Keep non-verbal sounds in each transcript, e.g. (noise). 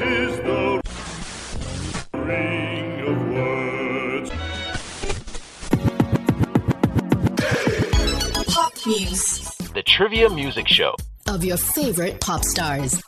It is the ring of words. Pop Muse The Trivia Music Show. of your favorite pop stars.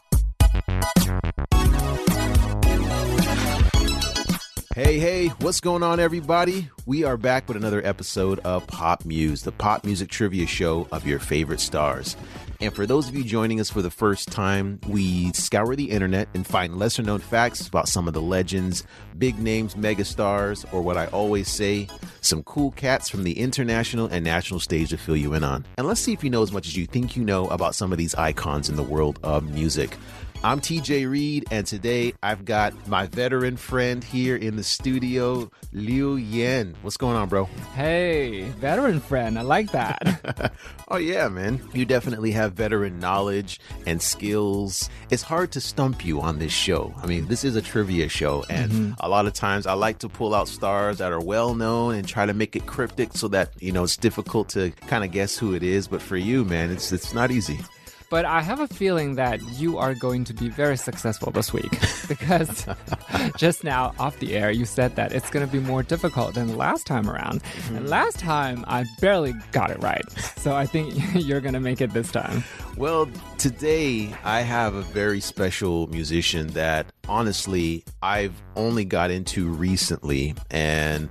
Hey, hey, what's going on, everybody? We are back with another episode of Pop Muse, the pop music trivia show of your favorite stars. And for those of you joining us for the first time, we scour the internet and find lesser known facts about some of the legends, big names, megastars, or what I always say, some cool cats from the international and national stage to fill you in on. And let's see if you know as much as you think you know about some of these icons in the world of music. I'm TJ Reed, and today I've got my veteran friend here in the studio, Liu Yan. What's going on, bro? Hey, veteran friend, I like that. (laughs) Oh, yeah, man. You definitely have veteran knowledge and skills. It's hard to stump you on this show. I mean, this is a trivia show, and mm-hmm. a lot of times I like to pull out stars that are well known and try to make it cryptic so that, you know, it's difficult to kind of guess who it is. But for you, man, it's, it's not easy. But I have a feeling that you are going to be very successful this week (laughs) because just now off the air you said that it's going to be more difficult than the last time around. Mm-hmm. And last time I barely got it right. So I think (laughs) you're going to make it this time. Well, today I have a very special musician that honestly I've only got into recently and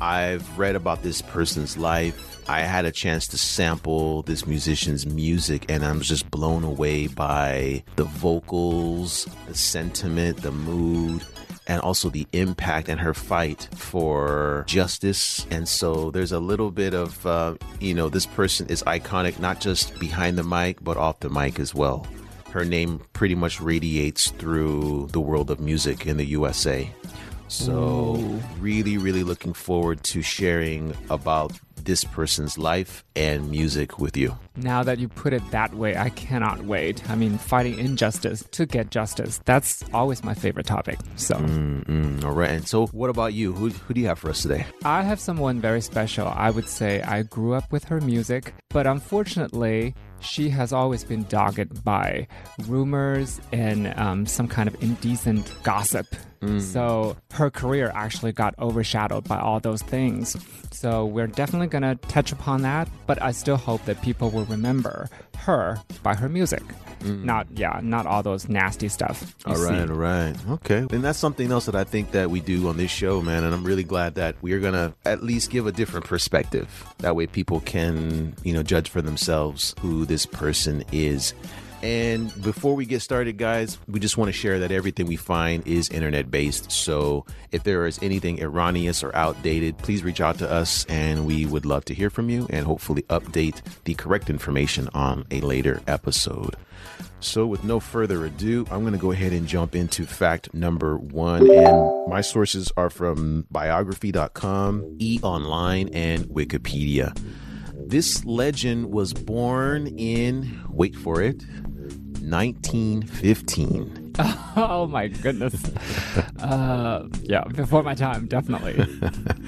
I've read about this person's life. I had a chance to sample this musician's music and I'm just blown away by the vocals, the sentiment, the mood, and also the impact and her fight for justice. And so there's a little bit of, uh, you know, this person is iconic not just behind the mic, but off the mic as well. Her name pretty much radiates through the world of music in the USA. So, really, really looking forward to sharing about this person's life and music with you. Now that you put it that way, I cannot wait. I mean, fighting injustice to get justice, that's always my favorite topic. So. Mm, all right. And so, what about you? Who, who do you have for us today? I have someone very special. I would say I grew up with her music, but unfortunately, she has always been dogged by rumors and um, some kind of indecent gossip. Mm. So her career actually got overshadowed by all those things. So we're definitely going to touch upon that, but I still hope that people will remember her by her music. Mm. Not, yeah, not all those nasty stuff. All right, see. all right. Okay. And that's something else that I think that we do on this show, man. And I'm really glad that we are going to at least give a different perspective. That way people can, you know, judge for themselves who this person is. And before we get started, guys, we just want to share that everything we find is internet based. So if there is anything erroneous or outdated, please reach out to us and we would love to hear from you and hopefully update the correct information on a later episode. So, with no further ado, I'm going to go ahead and jump into fact number one. And my sources are from biography.com, E Online, and Wikipedia. This legend was born in, wait for it, 1915. (laughs) Oh my goodness. uh, yeah, before my time, definitely. (laughs)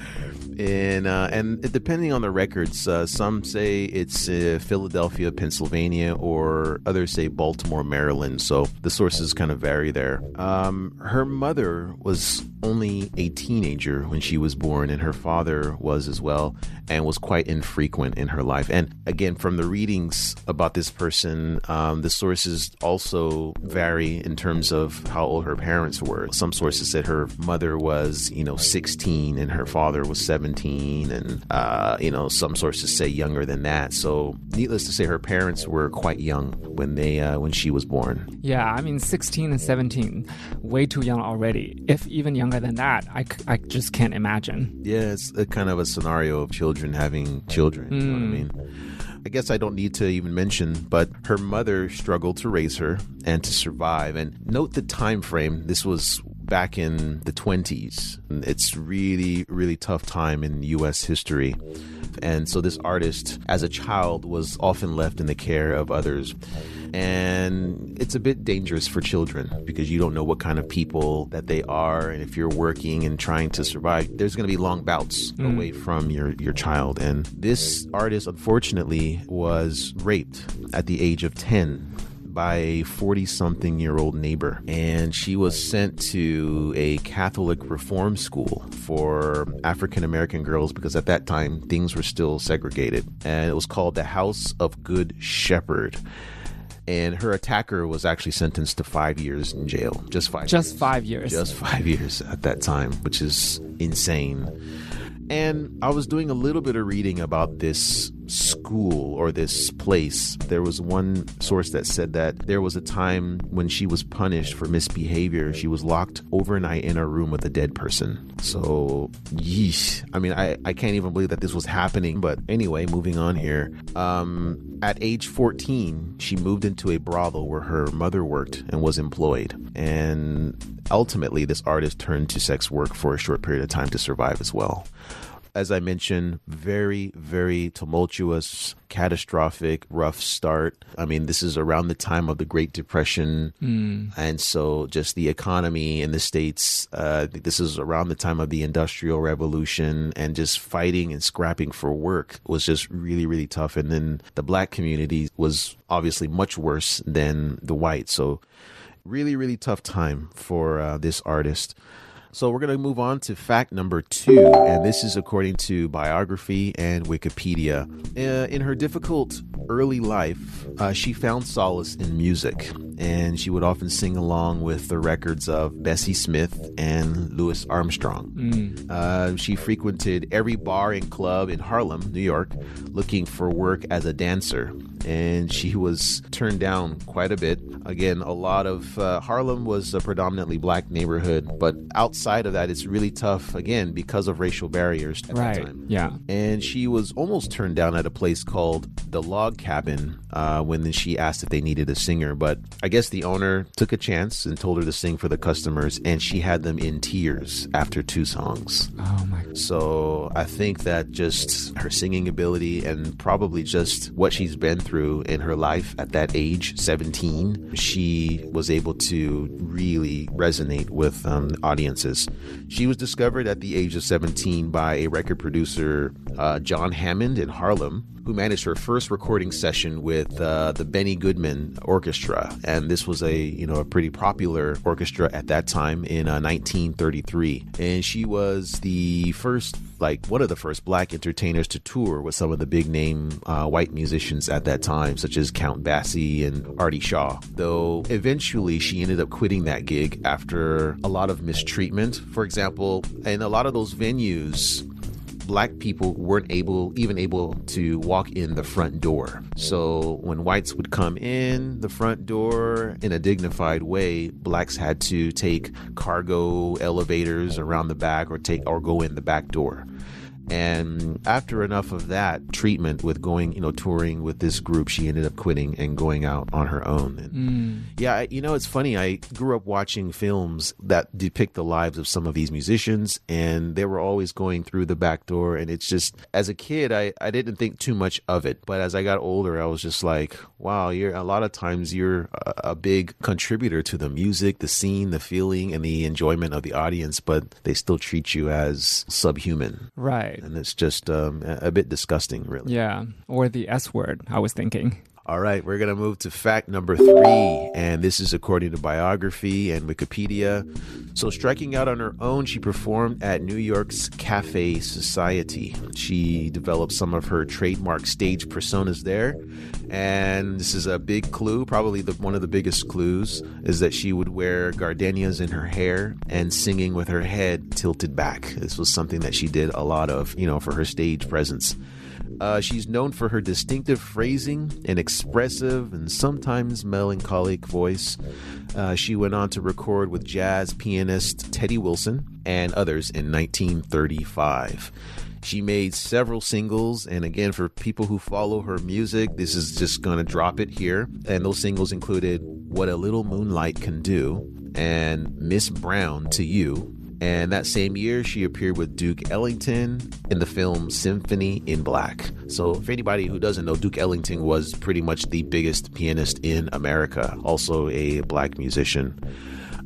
and uh, and depending on the records, uh, some say it's uh, Philadelphia, Pennsylvania, or others say Baltimore, Maryland. So the sources kind of vary there. Um, her mother was only a teenager when she was born, and her father was as well, and was quite infrequent in her life. And again, from the readings about this person, um, the sources also vary in terms of how old her parents were. Some sources said her mother was, you know, 16 and her father was 17, and uh, you know, some sources say younger than that. So, needless to say, her parents were quite young when they uh, when she was born. Yeah, I mean, 16 and 17, way too young already. If even younger than that, I, I just can't imagine. Yeah, it's a kind of a scenario of children having children. You know what I mean? I guess I don't need to even mention, but her mother struggled to raise her and to survive. And note the time frame. This was back in the 20s. It's really, really tough time in U.S. history. And so this artist, as a child, was often left in the care of others. And it's a bit dangerous for children because you don't know what kind of people that they are. And if you're working and trying to survive, there's going to be long bouts hmm. away from your, your child. And this artist, unfortunately, was raped at the age of 10 by a 40 something year old neighbor. And she was sent to a Catholic reform school for African American girls because at that time things were still segregated. And it was called the House of Good Shepherd. And her attacker was actually sentenced to five years in jail. Just five Just years. five years. Just five years at that time, which is insane. And I was doing a little bit of reading about this school or this place. There was one source that said that there was a time when she was punished for misbehavior. She was locked overnight in a room with a dead person. So, yeesh. I mean, I, I can't even believe that this was happening. But anyway, moving on here. Um, at age 14, she moved into a brothel where her mother worked and was employed. And ultimately, this artist turned to sex work for a short period of time to survive as well as I mentioned, very, very tumultuous, catastrophic, rough start. I mean, this is around the time of the Great Depression. And so, just the economy in the States, uh, this is around the time of the Industrial Revolution, and just fighting and scrapping for work was just really, really tough. And then the black community was obviously much worse than the white. So, really, really tough time for uh, this artist. So we're going to move on to fact number two, and this is according to biography and Wikipedia. Uh, in her difficult early life, uh, she found solace in music, and she would often sing along with the records of Bessie Smith and Louis Armstrong. Uh, she frequented every bar and club in Harlem, New York, looking for work as a dancer, and she was turned down quite a bit. Again, a lot of uh, Harlem was a predominantly black neighborhood, but outside of that, it's really tough again because of racial barriers at that Right. time. Yeah. And she was almost turned down at a place called the Log Cabin uh, when she asked if they needed a singer. But I guess the owner took a chance and told her to sing for the customers, and she had them in tears after two songs. Oh my. So I think that just her singing ability and probably just what she's been through in her life at that age, 17, she was able to really resonate with um, audiences. She was discovered at the age of 17 by a record producer, uh, John Hammond in Harlem, who managed her first recording session with uh, the Benny Goodman Orchestra, and this was a you know a pretty popular orchestra at that time in uh, 1933. And she was the first, like one of the first black entertainers to tour with some of the big name uh, white musicians at that time, such as Count Basie and Artie Shaw. Though eventually she ended up quitting that gig after a lot of mistreatment. For example, in a lot of those venues, black people weren't able even able to walk in the front door. So when whites would come in the front door in a dignified way, blacks had to take cargo elevators around the back or take or go in the back door. And after enough of that treatment with going, you know, touring with this group, she ended up quitting and going out on her own. And mm. yeah, you know, it's funny. I grew up watching films that depict the lives of some of these musicians, and they were always going through the back door. And it's just, as a kid, I, I didn't think too much of it. But as I got older, I was just like, wow, you're a lot of times you're a, a big contributor to the music, the scene, the feeling, and the enjoyment of the audience, but they still treat you as subhuman. Right. And it's just um, a bit disgusting, really. Yeah. Or the S word, I was thinking. All right, we're going to move to fact number three, and this is according to biography and Wikipedia. So, striking out on her own, she performed at New York's Cafe Society. She developed some of her trademark stage personas there, and this is a big clue, probably the, one of the biggest clues, is that she would wear gardenias in her hair and singing with her head tilted back. This was something that she did a lot of, you know, for her stage presence. Uh, she's known for her distinctive phrasing and expressive and sometimes melancholic voice. Uh, she went on to record with jazz pianist Teddy Wilson and others in 1935. She made several singles, and again, for people who follow her music, this is just to drop it here. And those singles included What a Little Moonlight Can Do and Miss Brown to You, and that same year, she appeared with Duke Ellington in the film Symphony in Black. So, for anybody who doesn't know, Duke Ellington was pretty much the biggest pianist in America, also a black musician.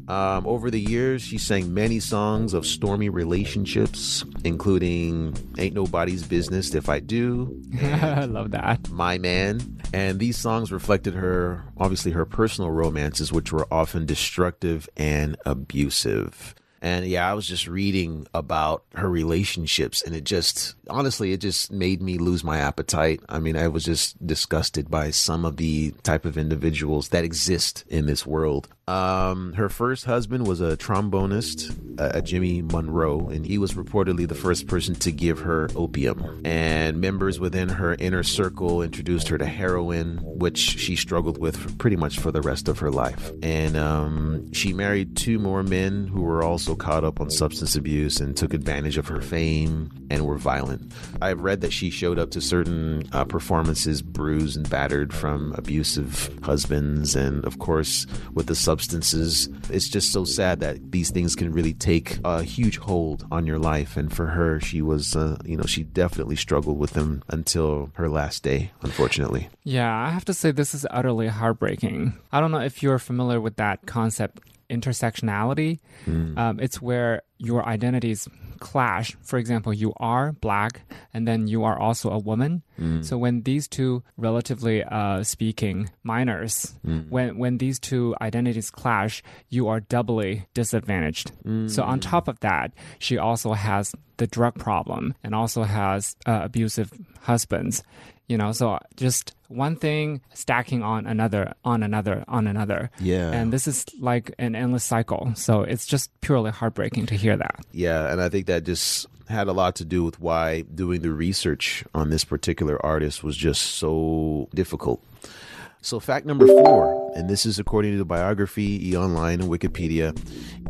Um, over the years, she sang many songs of stormy relationships, including Ain't Nobody's Business If I Do, (laughs) I love that. My Man, And these songs reflected her, obviously, her personal romances, which were often destructive and abusive. And yeah, I was just reading about her relationships, and it just, honestly, it just made me lose my appetite. I mean, I was just disgusted by some of the type of individuals that exist in this world. Um, her first husband was a trombonist, uh, Jimmy Monroe, and he was reportedly the first person to give her opium. And members within her inner circle introduced her to heroin, which she struggled with pretty much for the rest of her life. And um, she married two more men who were also caught up on substance abuse and took advantage of her fame and were violent. I've read that she showed up to certain uh, performances bruised and battered from abusive husbands, and of course, with the substances. It's just so sad that these things can really take a huge hold on your life. And for her, she was, uh, you know, she definitely struggled with them until her last day, unfortunately. Yeah, I have to say this is utterly heartbreaking. I don't know if you're familiar with that concept intersectionality. Um, it's where your identities clash. For example, you are black and then you are also a woman. So when these two, relatively uh, speaking, minors, when when these two identities clash, you are doubly disadvantaged. So on top of that, she also has the drug problem and also has uh, abusive husbands. You know, so just one thing stacking on another, on another, on another. Yeah. And this is like an endless cycle. So it's just purely heartbreaking to hear that. Yeah, and I think that just had a lot to do with why doing the research on this particular artist was just so difficult. So, fact number four, and this is according to the biography, E Online, and Wikipedia,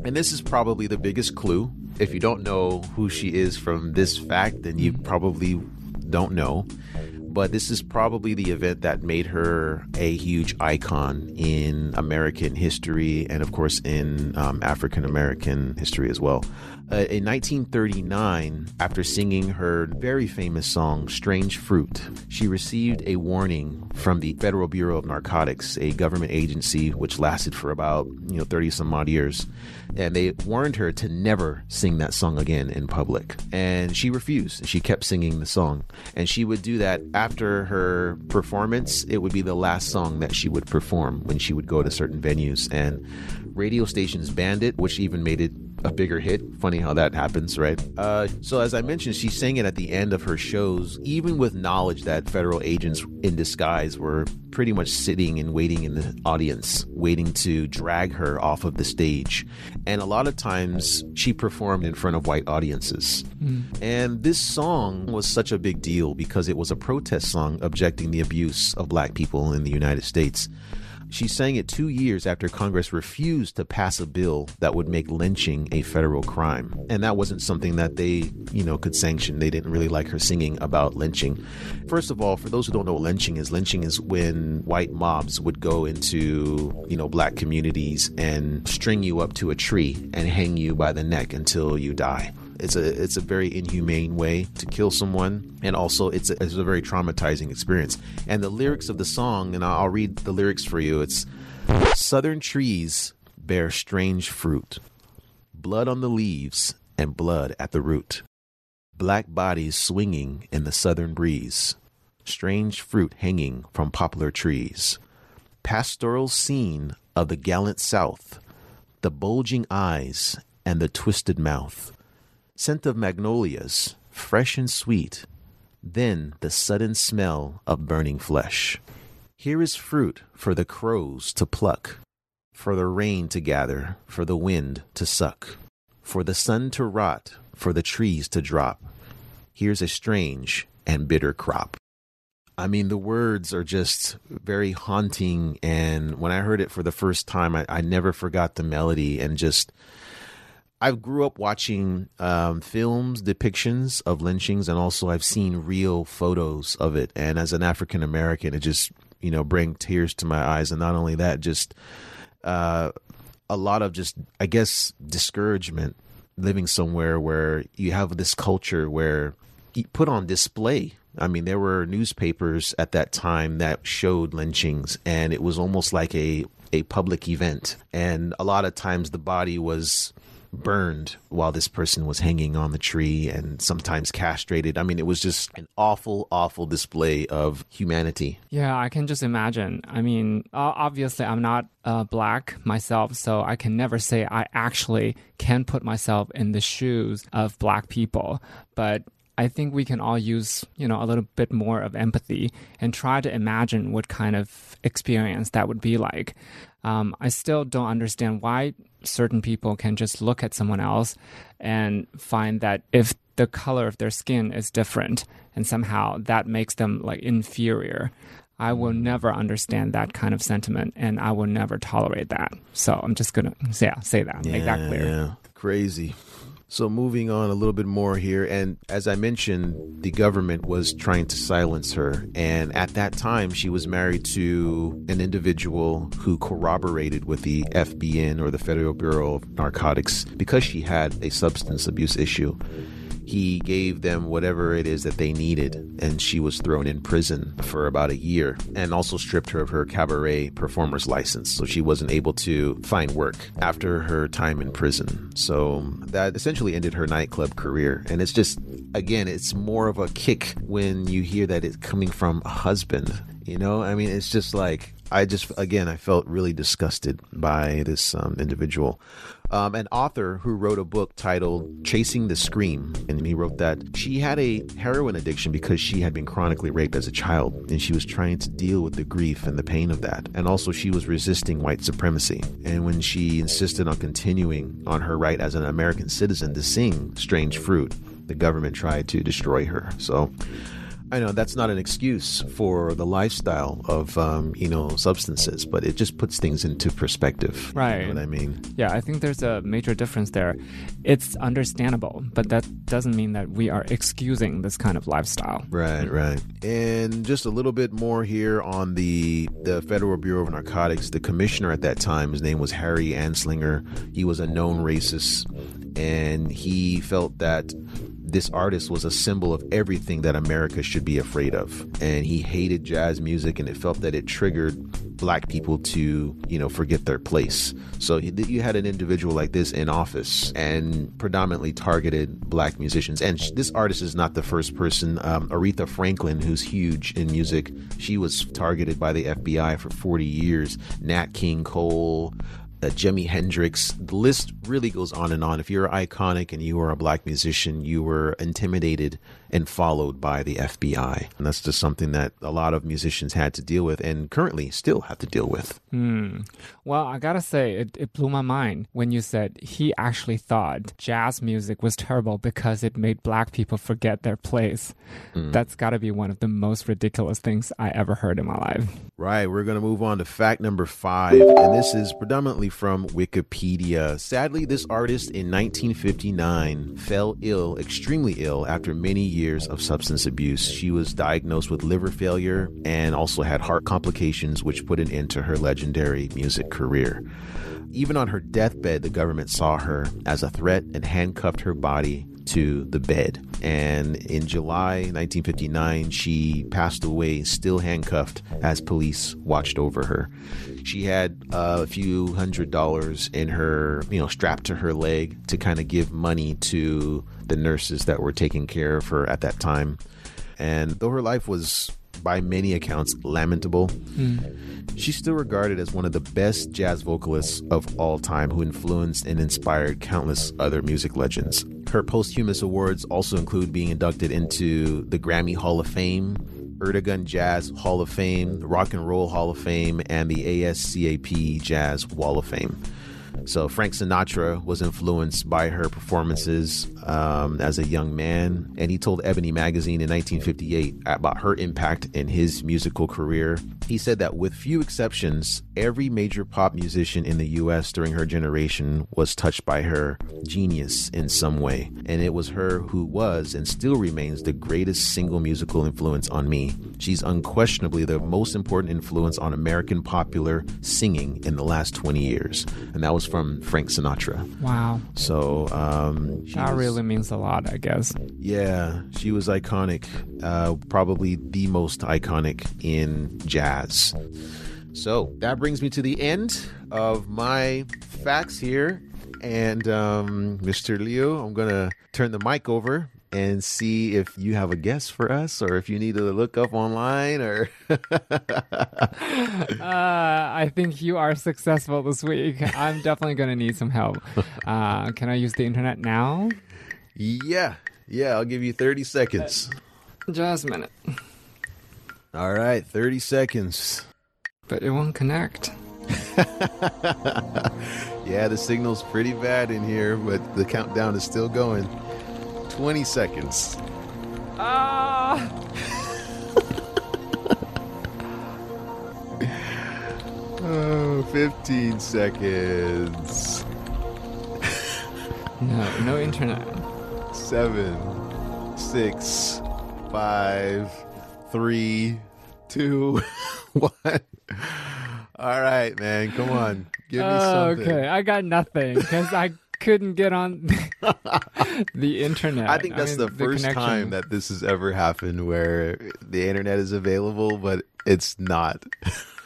and this is probably the biggest clue. If you don't know who she is from this fact, then you probably don't know. But this is probably the event that made her a huge icon in American history and, of course, in um, African American history as well. Uh, in 1939, after singing her very famous song, Strange Fruit, she received a warning from the Federal Bureau of Narcotics, a government agency which lasted for about, you know, 30 some odd years. And they warned her to never sing that song again in public. And she refused. She kept singing the song. And she would do that after her performance. It would be the last song that she would perform when she would go to certain venues. And radio stations banned it, which even made it a bigger hit. Funny how that happens, right? Uh, so, as I mentioned, she sang it at the end of her shows, even with knowledge that federal agents in disguise were pretty much sitting and waiting in the audience, waiting to drag her off of the stage. And a lot of times she performed in front of white audiences. And this song was such a big deal because it was a protest song objecting the abuse of black people in the United States. She sang it two years after Congress refused to pass a bill that would make lynching a federal crime. And that wasn't something that they, you know, could sanction. They didn't really like her singing about lynching. First of all, for those who don't know what lynching is, lynching is when white mobs would go into, you know, black communities and string you up to a tree and hang you by the neck until you die. It's a it's a very inhumane way to kill someone, and also it's a, it's a very traumatizing experience. And the lyrics of the song, and I'll I'll read the lyrics for you. It's Southern trees bear strange fruit, blood on the leaves and blood at the root. Black bodies swinging in the southern breeze, strange fruit hanging from poplar trees. Pastoral scene of the gallant South, the bulging eyes and the twisted mouth scent of magnolias, fresh and sweet, then the sudden smell of burning flesh. Here is fruit for the crows to pluck, for the rain to gather, for the wind to suck, for the sun to rot, for the trees to drop. Here's a strange and bitter crop. I mean, the words are just very haunting. And when I heard it for the first time, I, I never forgot the melody and just I grew up watching um, films, depictions of lynchings, and also I've seen real photos of it. And as an African American, it just you know bring tears to my eyes. And not only that, just uh, a lot of just I guess discouragement living somewhere where you have this culture where you put on display. I mean, there were newspapers at that time that showed lynchings, and it was almost like a a public event. And a lot of times, the body was burned while this person was hanging on the tree and sometimes castrated. I mean, it was just an awful, awful display of humanity. Yeah, I can just imagine. I mean, obviously, I'm not uh, black myself, so I can never say I actually can put myself in the shoes of black people. But I think we can all use, you know, a little bit more of empathy and try to imagine what kind of experience that would be like. Um, I still don't understand why certain people can just look at someone else and find that if the color of their skin is different and somehow that makes them like inferior. I will never understand that kind of sentiment and I will never tolerate that. So I'm just going to yeah, say that, make that clear. Yeah, crazy. So moving on a little bit more here, and as I mentioned, the government was trying to silence her, and at that time she was married to an individual who corroborated with the FBN or the Federal Bureau of Narcotics because she had a substance abuse issue he gave them whatever it is that they needed, and she was thrown in prison for about a year and also stripped her of her cabaret performer's license. So she wasn't able to find work after her time in prison. So that essentially ended her nightclub career. And it's just, again, it's more of a kick when you hear that it's coming from a husband. You know, I mean, it's just like, I just, again, I felt really disgusted by this um, individual um, an author who wrote a book titled Chasing the Scream. And he wrote that she had a heroin addiction because she had been chronically raped as a child. And she was trying to deal with the grief and the pain of that. And also, she was resisting white supremacy. And when she insisted on continuing on her right as an American citizen to sing Strange Fruit, the government tried to destroy her. So, I know that's not an excuse for the lifestyle of um, you know substances, but it just puts things into perspective. Right. You know what I mean? Yeah, I think there's a major difference there. It's understandable, but that doesn't mean that we are excusing this kind of lifestyle. Right, right. And just a little bit more here on the the Federal Bureau of Narcotics. The commissioner at that time, his name was Harry Anslinger. He was a known racist, and he felt that this artist was a symbol of everything that America should be afraid of. And he hated jazz music and it felt that it triggered black people to, you know, forget their place. So you had an individual like this in office and predominantly targeted black musicians. And this artist is not the first person. Um, Aretha Franklin, who's huge in music, she was targeted by the FBI for 40 years. Nat King Cole, uh, Jimi Hendrix. The list really goes on and on. If you're iconic and you were a black musician, you were intimidated and followed by the FBI. And that's just something that a lot of musicians had to deal with and currently still have to deal with. Hmm. Well, I gotta say, it, it blew my mind when you said he actually thought jazz music was terrible because it made black people forget their place. Mm. That's gotta be one of the most ridiculous things I ever heard in my life. Right. We're gonna move on to fact number five. And this is predominantly from Wikipedia. Sadly, this artist in 1959 fell ill, extremely ill, after many years of substance abuse. She was diagnosed with liver failure and also had heart complications, which put an end to her legendary music career. Even on her deathbed, the government saw her as a threat and handcuffed her body to the bed. And in July 1959, she passed away, still handcuffed, as police watched over her. She had a few hundred dollars in her, you know, strapped to her leg to kind of give money to the nurses that were taking care of her at that time. And though her life was by many accounts lamentable. Mm. She's still regarded as one of the best jazz vocalists of all time who influenced and inspired countless other music legends. Her posthumous awards also include being inducted into the Grammy Hall of Fame, Ertegun Jazz Hall of Fame, the Rock and Roll Hall of Fame, and the ASCAP Jazz Wall of Fame. So Frank Sinatra was influenced by her performances um, as a young man, and he told Ebony magazine in 1958 about her impact in his musical career. He said that with few exceptions, every major pop musician in the U.S. during her generation was touched by her genius in some way, and it was her who was and still remains the greatest single musical influence on me. She's unquestionably the most important influence on American popular singing in the last 20 years, and that was from Frank Sinatra. Wow. So um, that was, really means a lot, I guess. Yeah, she was iconic, uh, probably the most iconic in jazz. So that brings me to the end of my facts here. And um, Mr. Liu, I'm going to turn the mic over and see if you have a guess for us or if you need to look up online or. (laughs) Uh, I think you are successful this week. I'm definitely going to need some help. (laughs) Uh, can I use the internet now? Yeah. Yeah. I'll give you 30 seconds. Just a minute. All right. 30 seconds. But it won't connect. (laughs) Yeah, the signal's pretty bad in here, but the countdown is still going. 20 seconds. Ah! (laughs) Oh, 15 seconds. (laughs) No, no internet. Seven, six, five, three, two, (laughs) one. All right, man. Come on. Give me oh, something. Okay, I got nothing because I couldn't get on (laughs) the internet. I think that's mean, the first connection- time that this has ever happened where the internet is available, but it's not. (laughs)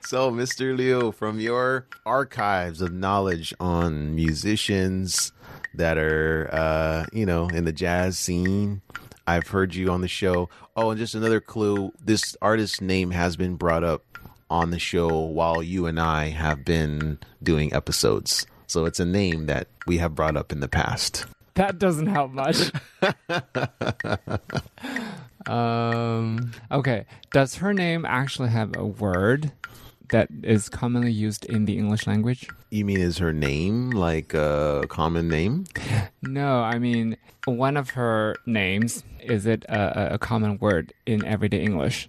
so, Mr. Liu, from your archives of knowledge on musicians that are, uh, you know, in the jazz scene, I've heard you on the show. Oh, and just another clue this artist's name has been brought up on the show while you and I have been doing episodes. So it's a name that we have brought up in the past. That doesn't help much. (laughs) um. Okay. Does her name actually have a word that is commonly used in the English language? You mean is her name like a common name? (laughs) No, I mean one of her names. Is it a, a- common word in everyday English?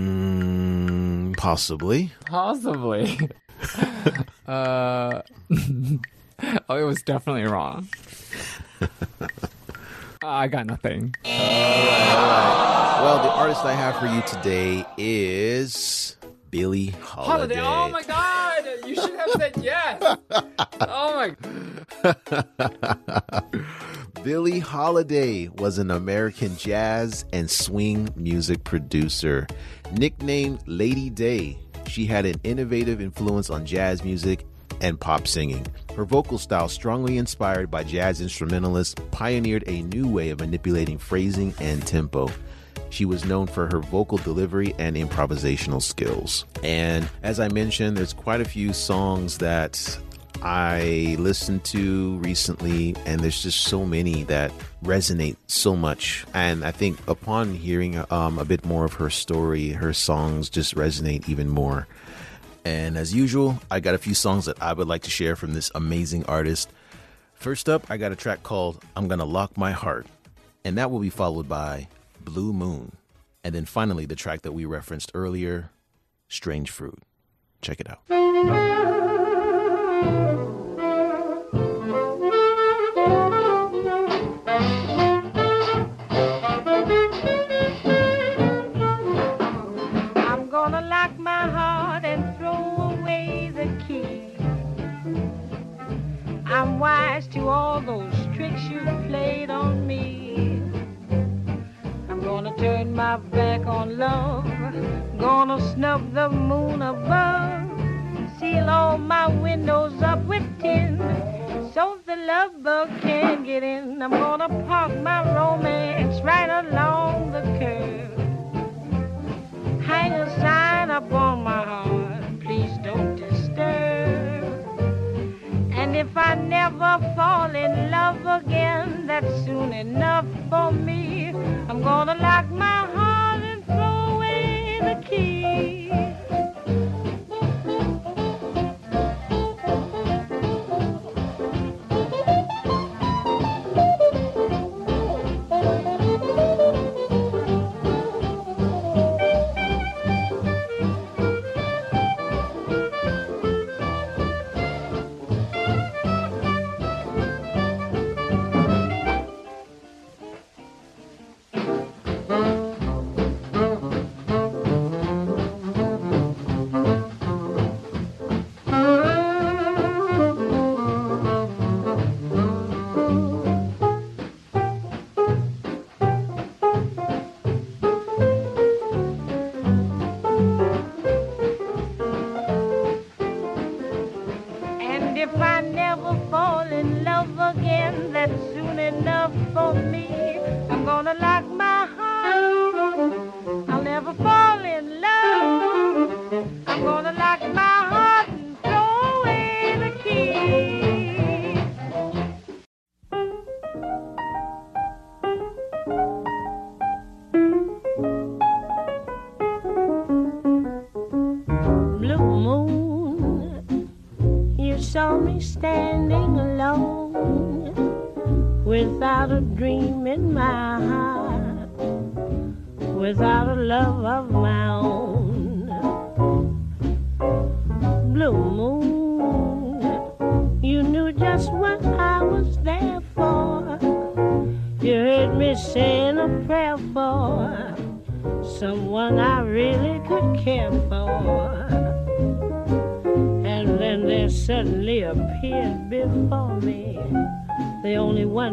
Mm, possibly. Possibly. (laughs) uh, (laughs) oh, it was definitely wrong. I got nothing. Well, the artist I have for you today is Billie Holiday. Holiday. Oh my god! You should have said yes. oh my. (laughs) Billie Holiday was an American jazz and swing music producer. Nicknamed Lady Day, she had an innovative influence on jazz music and pop singing. Her vocal style, strongly inspired by jazz instrumentalists, pioneered a new way of manipulating phrasing and tempo. She was known for her vocal delivery and improvisational skills. And as I mentioned, there's quite a few songs that I listened to recently, and there's just so many that resonate so much. And I think upon hearing um, a bit more of her story, her songs just resonate even more. And as usual, I got a few songs that I would like to share from this amazing artist. First up, I got a track called I'm Gonna Lock My Heart, and that will be followed by Blue Moon. And then finally, the track that we referenced earlier, Strange Fruit. Check it out. I'm gonna lock my heart and throw away the key. I'm wise to all those tricks you played on me. Gonna turn my back on love, gonna snub the moon above, seal all my windows up with tin, so the love bug can't get in. I'm gonna park my romance right along the curb hang a sign up on my heart, please don't disturb. And if I never fall in love again, that's soon enough for me. I'm gonna lock my heart and throw away the key.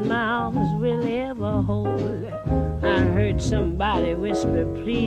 my will ever hold. I heard somebody whisper, please.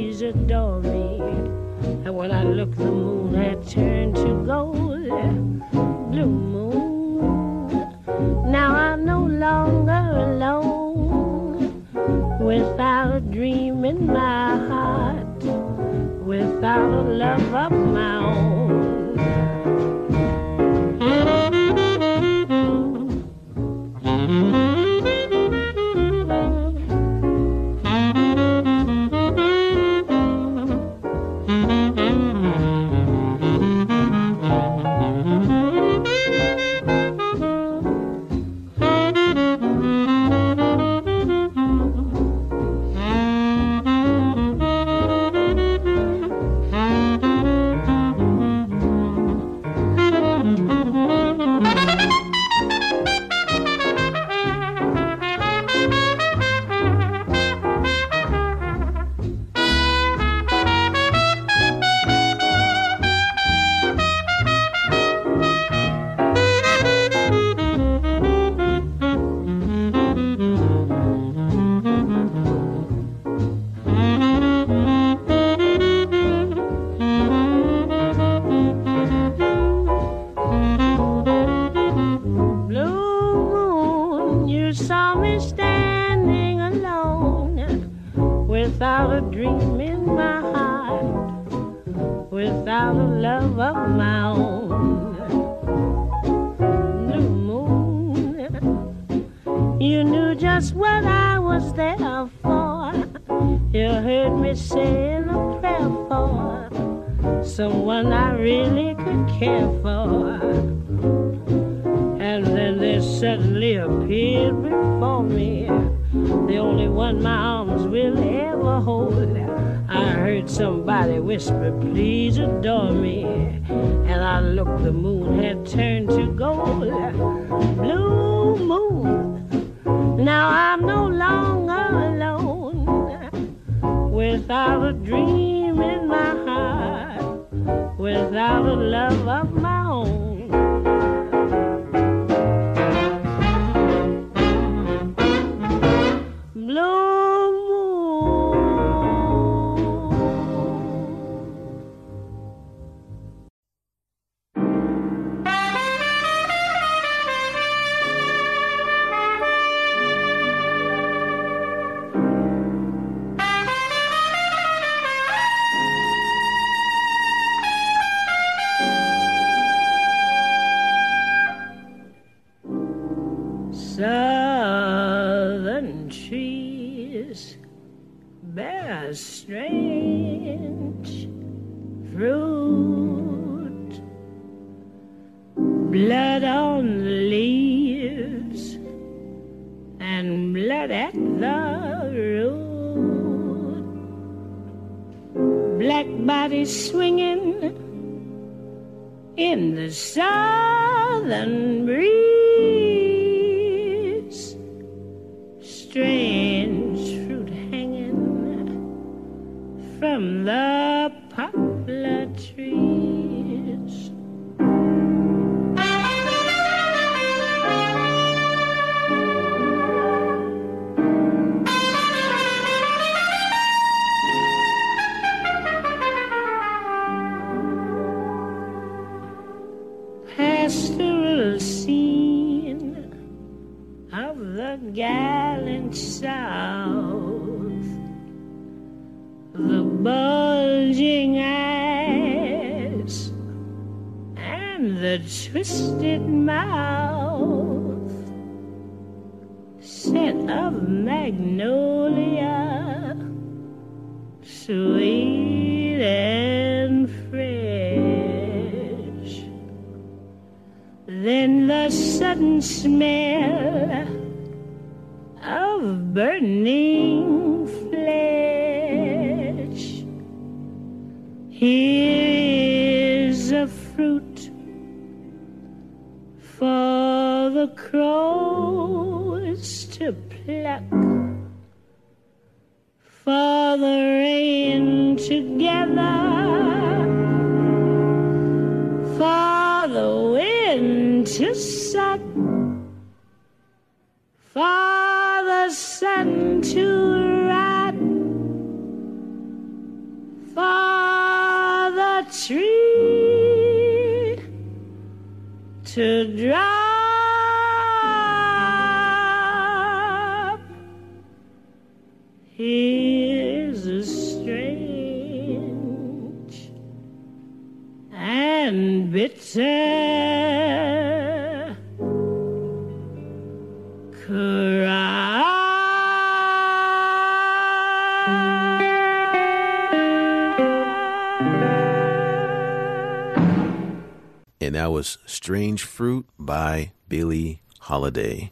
flame in my heart without a love of mine. The twisted mouth, scent of magnolia, sweet and fresh. Then the sudden smell of burning flesh. Here for the crows to pluck, for the rain to gather for the wind to suck, for the sun to to drop. Here's a strange and bitter that was Strange Fruit by Billie Holiday.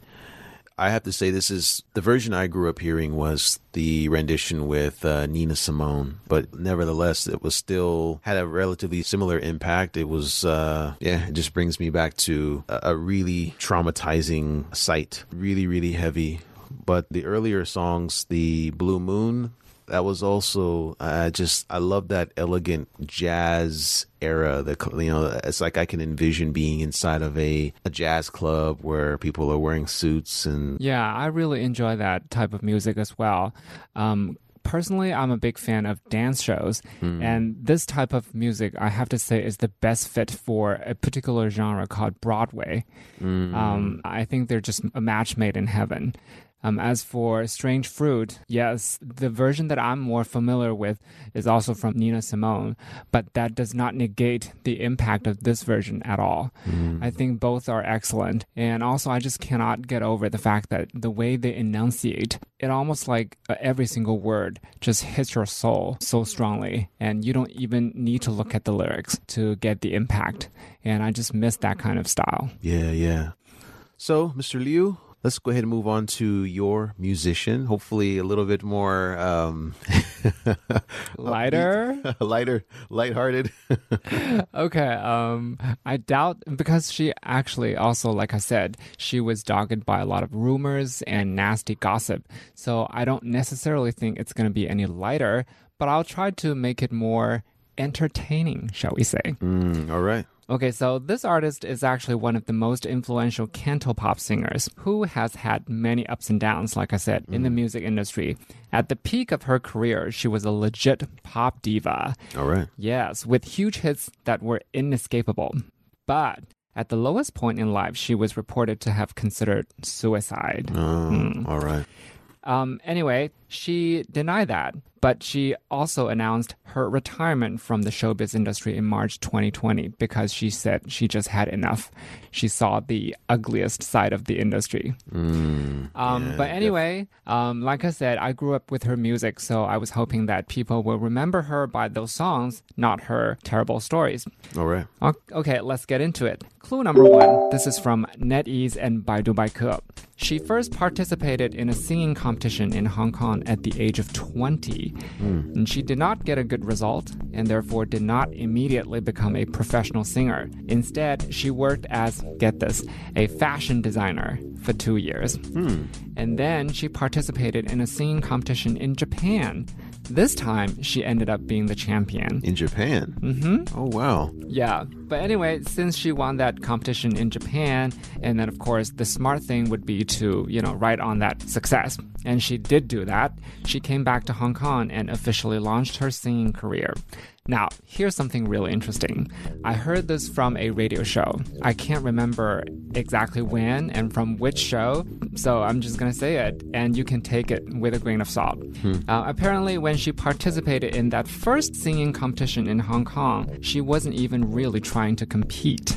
I have to say, this is the version I grew up hearing was the rendition with uh, Nina Simone, but nevertheless, it was still had a relatively similar impact. It was, uh, yeah, it just brings me back to a, a really traumatizing sight, really, really heavy. But the earlier songs, the Blue Moon, that was also I just I love that elegant jazz era that you know it's like I can envision being inside of a, a jazz club where people are wearing suits and Yeah, I really enjoy that type of music as well. Um, personally, I'm a big fan of dance shows, and this type of music, I have to say, is the best fit for a particular genre called Broadway. Um, I think they're just a match made in heaven. Um, as for Strange Fruit, yes, the version that I'm more familiar with is also from Nina Simone, but that does not negate the impact of this version at all. I think both are excellent. And also, I just cannot get over the fact that the way they enunciate, it almost like uh, every single word just hits your soul so strongly, and you don't even need to look at the lyrics to get the impact. And I just miss that kind of style. Yeah, yeah. So, Mr. Liu, let's go ahead and move on to your musician. Hopefully, a little bit more um, (laughs) Lighter? (laughs) lighter, lighthearted. (laughs) Okay, um, I doubt because she actually also, like I said, she was dogged by a lot of rumors and nasty gossip. So I don't necessarily think it's going to be any lighter, but I'll try to make it more entertaining, shall we say. Mm, all right. Okay, so this artist is actually one of the most influential cantopop singers who has had many ups and downs, like I said, in the music industry. At the peak of her career, she was a legit pop diva. All right. Yes, with huge hits that were inescapable. But at the lowest point in life, she was reported to have considered suicide. Oh, all right. Um, anyway, she denied that, but she also announced her retirement from the showbiz industry in March 2020 because she said she just had enough. She saw the ugliest side of the industry. um, but anyway, um, like I said, I grew up with her music, so I was hoping that people will remember her by those songs, not her terrible stories. All right. Okay, let's get into it. Clue number one. This is from NetEase and Baidu Baike. She first participated in a singing competition in Hong Kong at the age of 20. Mm. And she did not get a good result and therefore did not immediately become a professional singer. Instead, she worked as, get this, a fashion designer for two years. Hmm. And then she participated in a singing competition in Japan. This time, she ended up being the champion. In Japan. Mm-hmm. Oh wow. Yeah. But anyway, since she won that competition in Japan, and then of course the smart thing would be to, you know, ride on that success. And she did do that. She came back to Hong Kong and officially launched her singing career. Now, here's something really interesting. I heard this from a radio show. I can't remember exactly when and from which show, so I'm just gonna say it, and you can take it with a grain of salt. Uh, apparently, when she participated in that first singing competition in Hong Kong, she wasn't even really trying to compete.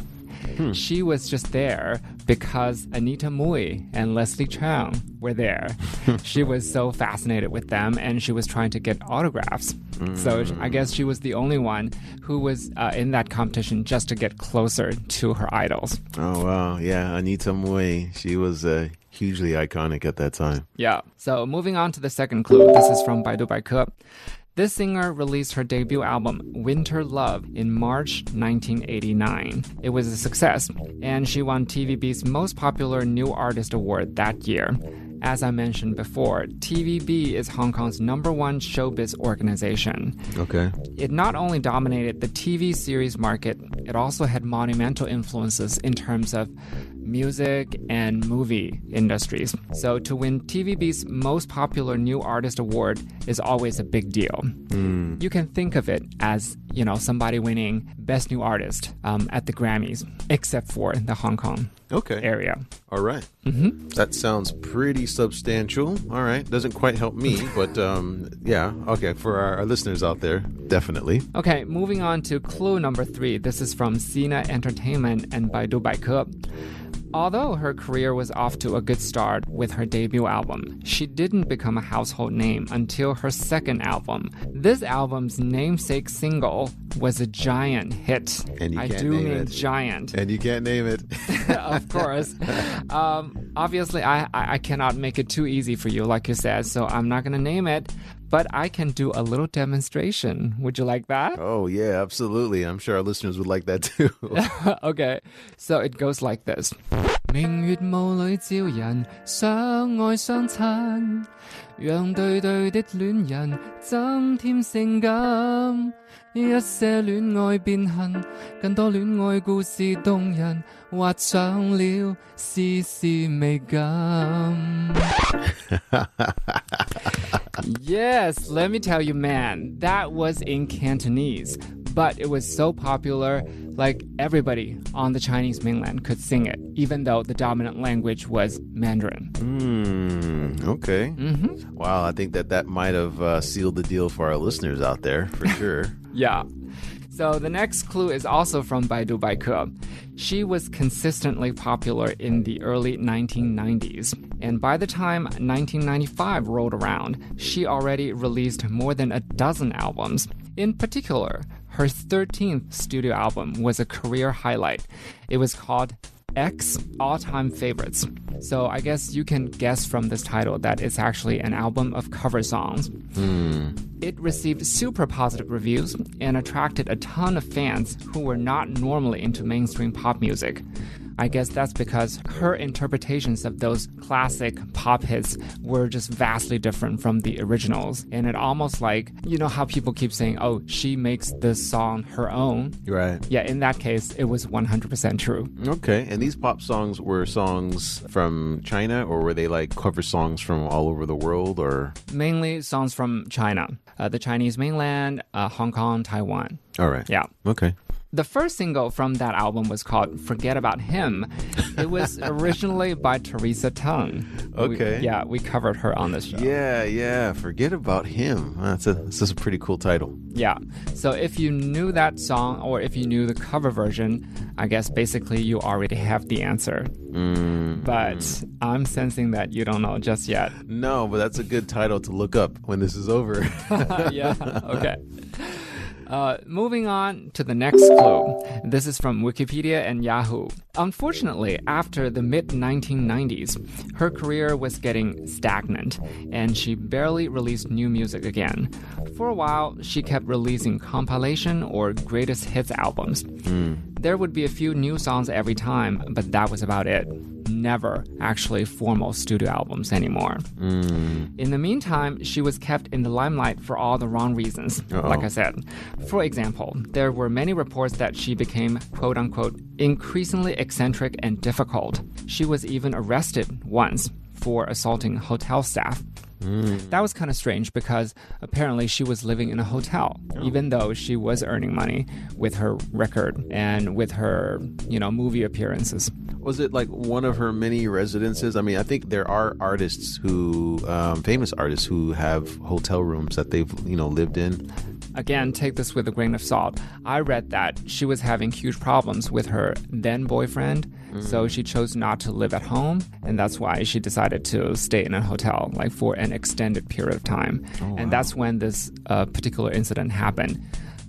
She was just there because Anita Mui and Leslie Cheung were there. (laughs) she was so fascinated with them and she was trying to get autographs. So I guess she was the only one who was uh, in that competition just to get closer to her idols. Oh wow, yeah, Anita Mui. She was uh, hugely iconic at that time. Yeah. So moving on to the second clue. This is from Baidu Baike. This singer released her debut album, Winter Love, in March 1989. It was a success, and she won TVB's Most Popular New Artist Award that year. As I mentioned before, TVB is Hong Kong's number one showbiz organization. Okay. It not only dominated the TV series market, it also had monumental influences in terms of music and movie industries. So to win TVB's most popular new artist award is always a big deal. Hmm. You can think of it as, you know, somebody winning best new artist um, at the Grammys, except for the Hong Kong Okay. area. All right. Mm-hmm. That sounds pretty substantial. All right. Doesn't quite help me, but um, yeah. Okay. For our, our listeners out there, definitely. Okay, moving on to clue number three. This is from Sina Entertainment and Baidu Baike. Although her career was off to a good start with her debut album, she didn't become a household name until her second album. This album's namesake single was a giant hit. And you I can't do name mean it. giant. And you can't name it. (laughs) of course. Um, obviously, I, I I cannot make it too easy for you, like you said, so I'm not going to name it, but I can do a little demonstration. Would you like that? oh yeah, absolutely. I'm sure our listeners would like that too. (laughs) okay, so it goes like this. 明月雾里照人，相爱相亲，让对对的恋人增添性感。 一些恋爱变恨，更多恋爱故事动人，画上了丝丝美感。Yes, let me tell you, man, that was in Cantonese, but it was so popular, like everybody on the Chinese mainland could sing it, even though the dominant language was Mandarin. Hmm. Okay. Mm-hmm. Wow. I think that that might have uh, sealed the deal for our listeners out there for sure. (laughs) Yeah. So the next clue is also from Baidu Baike. She was consistently popular in the early 1990s, and by the time 1995 rolled around, she already released more than a dozen albums. In particular, her 13th studio album was a career highlight. It was called X All Time Favorites. So I guess you can guess from this title that it's actually an album of cover songs. Hmm. It received super positive reviews and attracted a ton of fans who were not normally into mainstream pop music. I guess that's because her interpretations of those classic pop hits were just vastly different from the originals. And it almost like, you know how people keep saying, oh, she makes this song her own? right. Yeah, in that case, it was 100% true. Okay. And these pop songs were songs from China, or were they like cover songs from all over the world, or? Mainly songs from China, uh, the Chinese mainland, uh, Hong Kong, Taiwan. All right. Yeah. Okay. The first single from that album was called Forget About Him. It was (laughs) originally by Teresa Tung. We- Okay. yeah, we covered her on this show. Yeah, yeah. Forget about him. That's a this is a pretty cool title. Yeah. So if you knew that song or if you knew the cover version, I guess basically you already have the answer. Mm. But I'm sensing that you don't know just yet. No, but that's a good title to look up when this is over. (laughs) yeah. Okay. (laughs) Uh, moving on to the next clue. This is from Wikipedia and Yahoo. Unfortunately, after the mid 1990s, her career was getting stagnant and she barely released new music again. For a while, she kept releasing compilation or greatest hits albums. There would be a few new songs every time, but that was about it. Never actually formal studio albums anymore. Mm. In the meantime, she was kept in the limelight for all the wrong reasons. Like I said, for example, there were many reports that she became quote unquote increasingly eccentric and difficult. She was even arrested once for assaulting hotel staff. That was kind of strange because apparently she was living in a hotel, even though she was earning money with her record and with her, you know, movie appearances. Was it like one of her many residences? I mean, I think there are artists who, um, famous artists who have hotel rooms that they've, you know, lived in. Again, take this with a grain of salt. I read that she was having huge problems with her then boyfriend, so she chose not to live at home, and that's why she decided to stay in a hotel, like for an extended period of time. and that's when this uh, particular incident happened.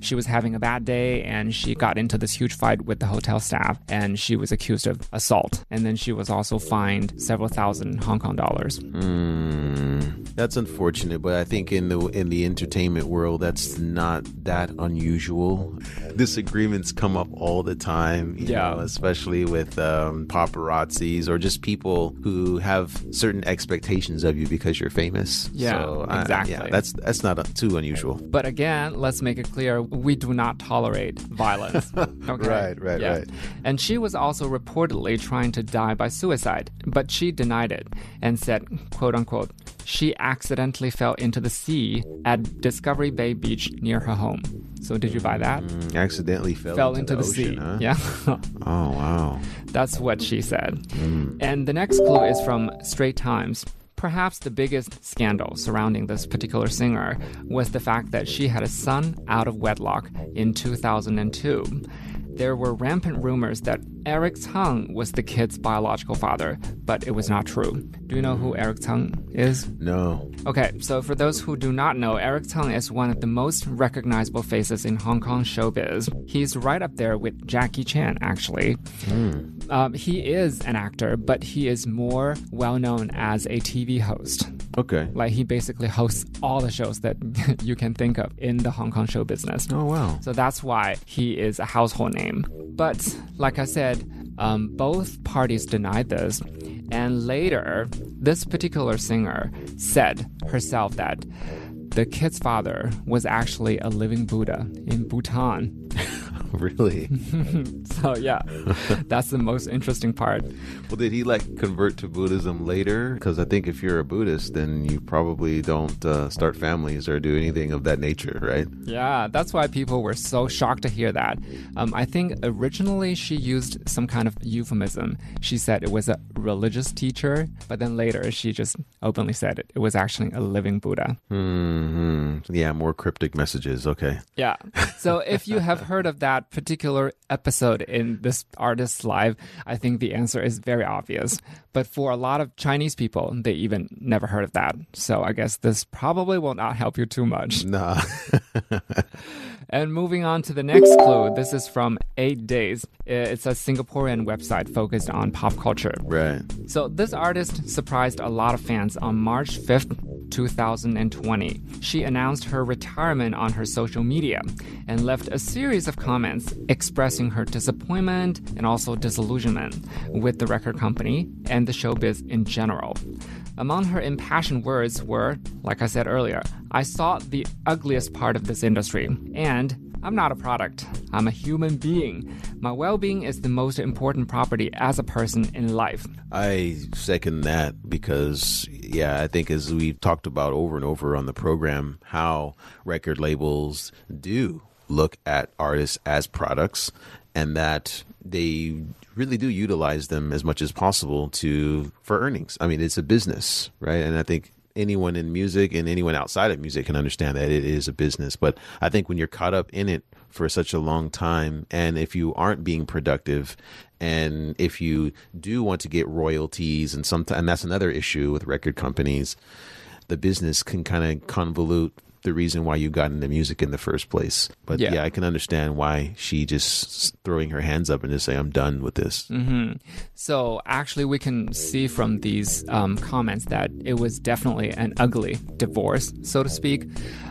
She was having a bad day and she got into this huge fight with the hotel staff and she was accused of assault. And then she was also fined several thousand Hong Kong dollars. Mm, that's unfortunate, but I think in the in the entertainment world, that's not that unusual. Disagreements come up all the time, you Yeah. know, especially with um, paparazzis or just people who have certain expectations of you because you're famous. Yeah, so, exactly. yeah, that's that's not too unusual. But again, let's make it clear we do not tolerate violence. (laughs) Okay? Right, right, right. And she was also reportedly trying to die by suicide, but she denied it and said, quote unquote, she accidentally fell into the sea at Discovery Bay Beach near her home. So did you buy that? Mm, accidentally fell, Fell into, into the, ocean, sea. huh? Yeah. (laughs) Oh wow. That's what she said. And the next clue is from Straits Times. Perhaps the biggest scandal surrounding this particular singer was the fact that she had a son out of wedlock in 2002. There were rampant rumors that Eric Tsang was the kid's biological father, but it was not true. Do you know who Eric Tsang is? No. Okay, so for those who do not know, Eric Tsang is one of the most recognizable faces in Hong Kong showbiz. He's right up there with Jackie Chan, actually. Um, he is an actor, but he is more well known as a TV host. Okay. Like, he basically hosts all the shows that (laughs) you can think of in the Hong Kong show business. Oh wow. So that's why he is a household name. But like I said, um, both parties denied this. And later, this particular singer said herself that the kid's father was actually a living Buddha in Bhutan. (laughs) really? (laughs) So, yeah, that's the most interesting part. Well, did he like convert to Buddhism later? Because I think if you're a Buddhist, then you probably don't uh, start families or do anything of that nature, right? Yeah, that's why people were so shocked to hear that. Um, I think originally she used some kind of euphemism. She said it was a religious teacher, but then later she just openly said it, it was actually a living Buddha. hmm Yeah, more cryptic messages. Okay. Yeah. So if you have heard of that particular episode in this artist's life, I think the answer is very obvious. But for a lot of Chinese people, they even never heard of that. So I guess this probably will not help you too much. Nah. (laughs) And moving on to the next clue, this is from Eight Days. Uh, it's a Singaporean website focused on pop culture. right. So this artist surprised a lot of fans on March 5th, 2020. She announced her retirement on her social media and left a series of comments expressing her disappointment and also disillusionment with the record company and the showbiz in general. Among her impassioned words were, like I said earlier, I saw the ugliest part of this industry, and I'm not a product. I'm a human being. My well being is the most important property as a person in life. I second that because, yeah, I think as we've talked about over and over on the program, how record labels do look at artists as products and that they really do utilize them as much as possible to for earnings. I mean, it's a business, right? And I think anyone in music and anyone outside of music can understand that it is a business. But I think when you're caught up in it for such a long time, and if you aren't being productive, and if you do want to get royalties, and sometimes and that's another issue with record companies, the business can kind of convolute the reason why you got into music in the first place. But Yeah. yeah, I can understand why she just throwing her hands up and just say, "I'm done with this." So actually, we can see from these um, comments that it was definitely an ugly divorce, so to speak.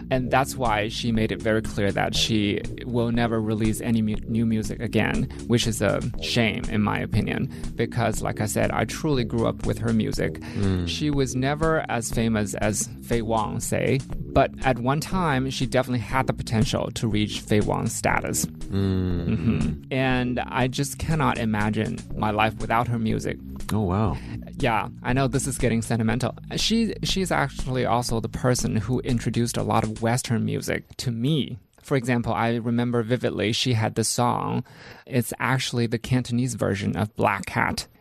And that's why she made it very clear that she will never release any mu- new music again, which is a shame, in my opinion. Because, like I said, I truly grew up with her music. She was never as famous as Fei Wang, say, but at one time, she definitely had the potential to reach Fei Wang's status. Mhm. And I just cannot imagine my life without her music. Oh wow! Yeah, I know this is getting sentimental. She she's actually also the person who introduced a lot of Western music to me. For example, I remember vividly she had the song. It's actually the Cantonese version of Black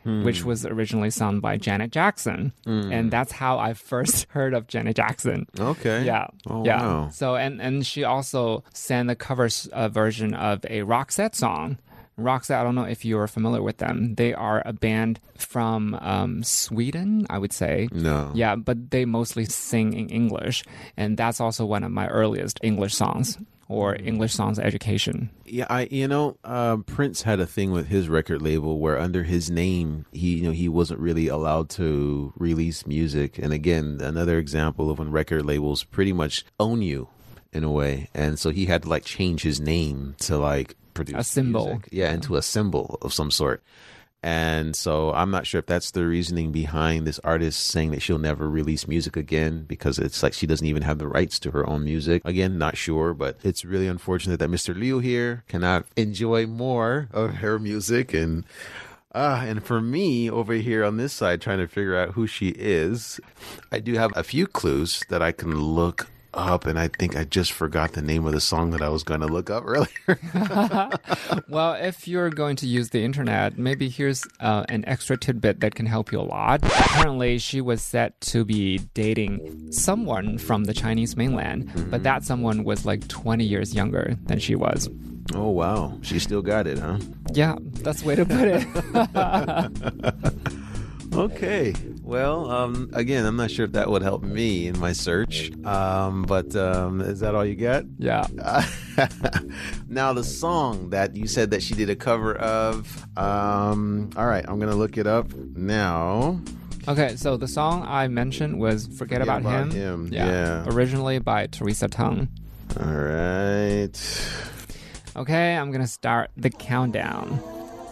Which was originally sung by Janet Jackson, and that's how I first (laughs) heard of Janet Jackson. Okay. Yeah, Oh, yeah. wow. So and and she also sang the cover uh, version of a Roxette song. Roxette, I don't know if you are familiar with them. They are a band from um, Sweden, I would say. No. Yeah, but they mostly sing in English, and that's also one of my earliest English songs or English songs education. Yeah, I you know um, Prince had a thing with his record label where under his name he you know he wasn't really allowed to release music. And again, another example of when record labels pretty much own you in a way, and so he had to like change his name to like produce A symbol. music. yeah, into a symbol of some sort. And so I'm not sure if that's the reasoning behind this artist saying that she'll never release music again because it's like she doesn't even have the rights to her own music. Again, not sure, but it's really unfortunate that Mr. Liu here cannot enjoy more of her music and uh, and for me over here on this side trying to figure out who she is, I do have a few clues that I can look up and I think I just forgot the name of the song that I was going to look up (laughs) earlier. (laughs) Well, if you're going to use the internet, maybe here's uh, an extra tidbit that can help you a lot. Apparently, she was set to be dating someone from the Chinese mainland, but that someone was like 20 years younger than she was. oh wow, she still got it, huh? Yeah, that's the way to put it. (laughs) Okay. Well, um, again, I'm not sure if that would help me in my search. Um, but um, is that all you got? yeah. (laughs) now, the song that you said that she did a cover of. Um, all right, I'm gonna look it up now. Okay, so the song I mentioned was Forget, About, About Him. Him, yeah. Originally by Teresa Tung. All right. Okay, I'm gonna start the countdown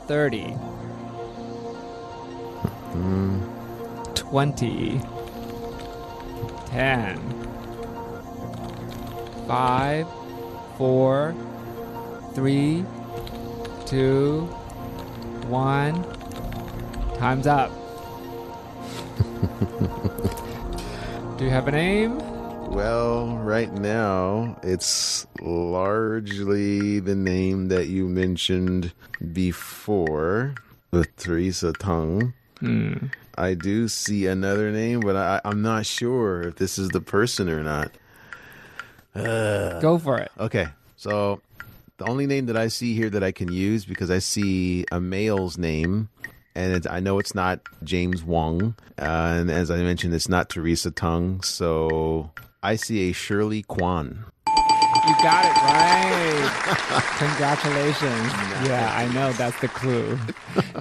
30, 20, 10, 5, 4, 3, 2, 1. Time's up. (laughs) Do you have a name? Well, right now it's largely the name that you mentioned before with Teresa Tung. Hmm. I do see another name, but I, I'm not sure if this is the person or not. Go for it. Okay, so the only name that I see here that I can use because I see a male's name, and it's, I know it's not James Wong, uh, and as I mentioned, it's not Teresa Tung. So I see a Shirley Kwan. Got it right. Congratulations. Yeah, I know that's the clue.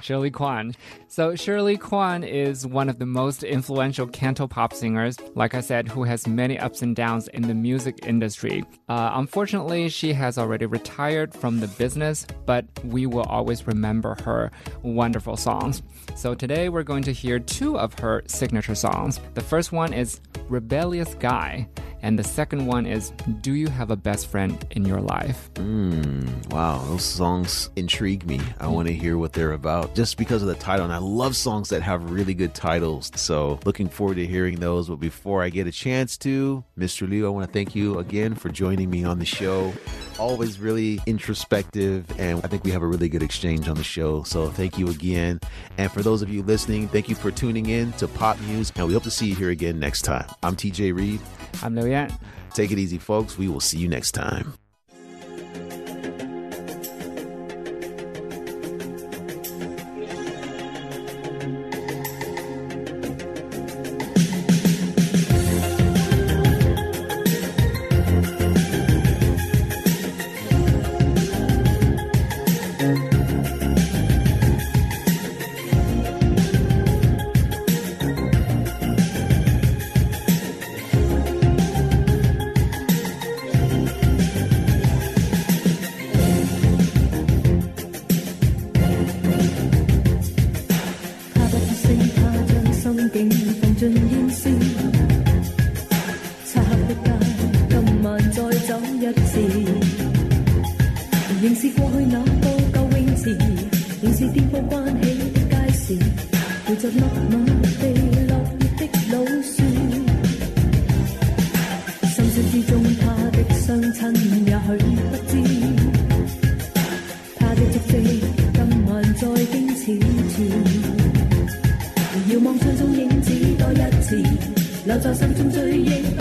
Shirley Kwan. So, Shirley Kwan is one of the most influential canto pop singers, like I said, who has many ups and downs in the music industry. Uh, unfortunately, she has already retired from the business, but we will always remember her wonderful songs. So, today we're going to hear two of her signature songs. The first one is Rebellious Guy. And the second one is Do You Have a Best Friend in Your Life? Hmm, wow, those songs intrigue me. I mm. want to hear what they're about just because of the title. And I love songs that have really good titles. So, looking forward to hearing those. But before I get a chance to, Mr. Liu, I want to thank you again for joining me on the show. Always really introspective, and I think we have a really good exchange on the show. So, thank you again. And for those of you listening, thank you for tuning in to Pop Muse, and we hope to see you here again next time. I'm TJ Reed. I'm Liu Take it easy, folks. We will see you next time. 境放進煙消。漆黑的街，今晚再走一次。仍是过去那个旧泳池，仍是電報關沉醉于